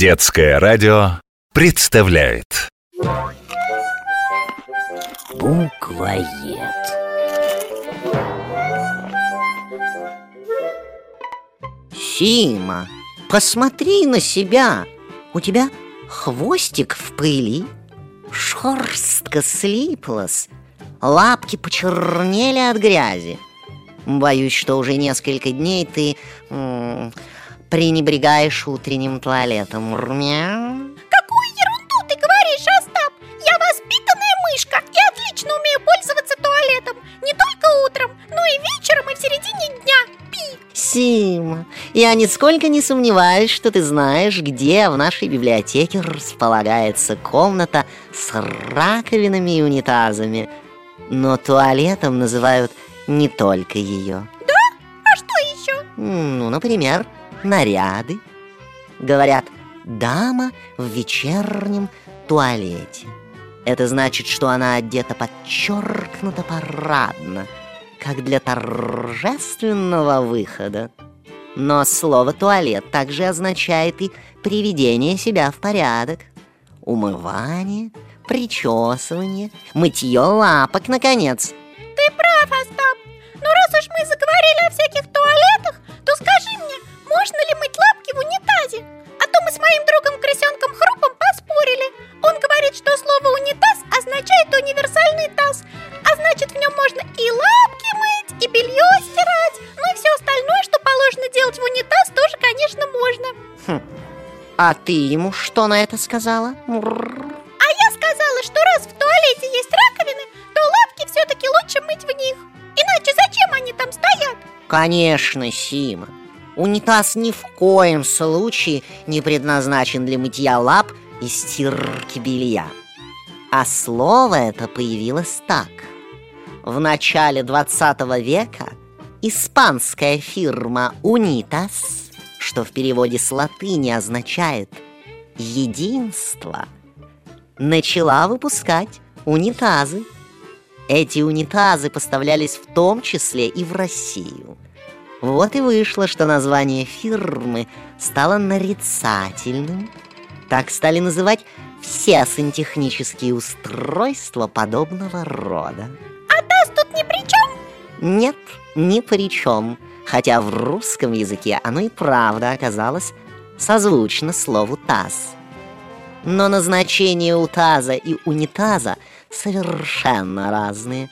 Детское радио представляет. Буквоед. Сима, посмотри на себя. У тебя хвостик в пыли Шерстка слиплась Лапки почернели от грязи. Боюсь, что уже несколько дней ты пренебрегаешь утренним туалетом. Мяу. Какую ерунду ты говоришь, Остап? Я воспитанная мышка и отлично умею пользоваться туалетом Не только утром, но и вечером и в середине дня Пи! Сима, я нисколько не сомневаюсь, что ты знаешь, где в нашей библиотеке располагается комната с раковинами и унитазами. Но туалетом называют не только ее. А что еще? Ну, например, наряды. Говорят, дама в вечернем туалете. Это значит, что она одета подчеркнуто парадно, как для торжественного выхода. Но слово «туалет» также означает и приведение себя в порядок. Умывание, причесывание, мытье лапок, наконец. Ты прав, Остап Но раз уж мы заговорили о всяких туалетах и лапки мыть, и белье стирать Ну и все остальное, что положено делать в унитаз, тоже, конечно, можно А ты ему что на это сказала? А я сказала, что раз в туалете есть раковины, то лапки все-таки лучше мыть в них Иначе зачем они там стоят? Конечно, Сима. Унитаз ни в коем случае не предназначен для мытья лап и стирки белья. А слово это появилось так. В начале 20 века испанская фирма «Унитаз», что в переводе с латыни означает «единство», начала выпускать унитазы. Эти унитазы поставлялись в том числе и в Россию. Вот и вышло, что название фирмы стало нарицательным. Так стали называть все сантехнические устройства подобного рода. Нет, ни при чем, хотя в русском языке оно и правда оказалось созвучно слову «таз». Но назначение у таза и унитаза совершенно разные.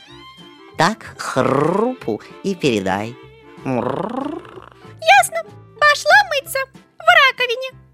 Так хрупу и передай. Ясно, пошла мыться в раковине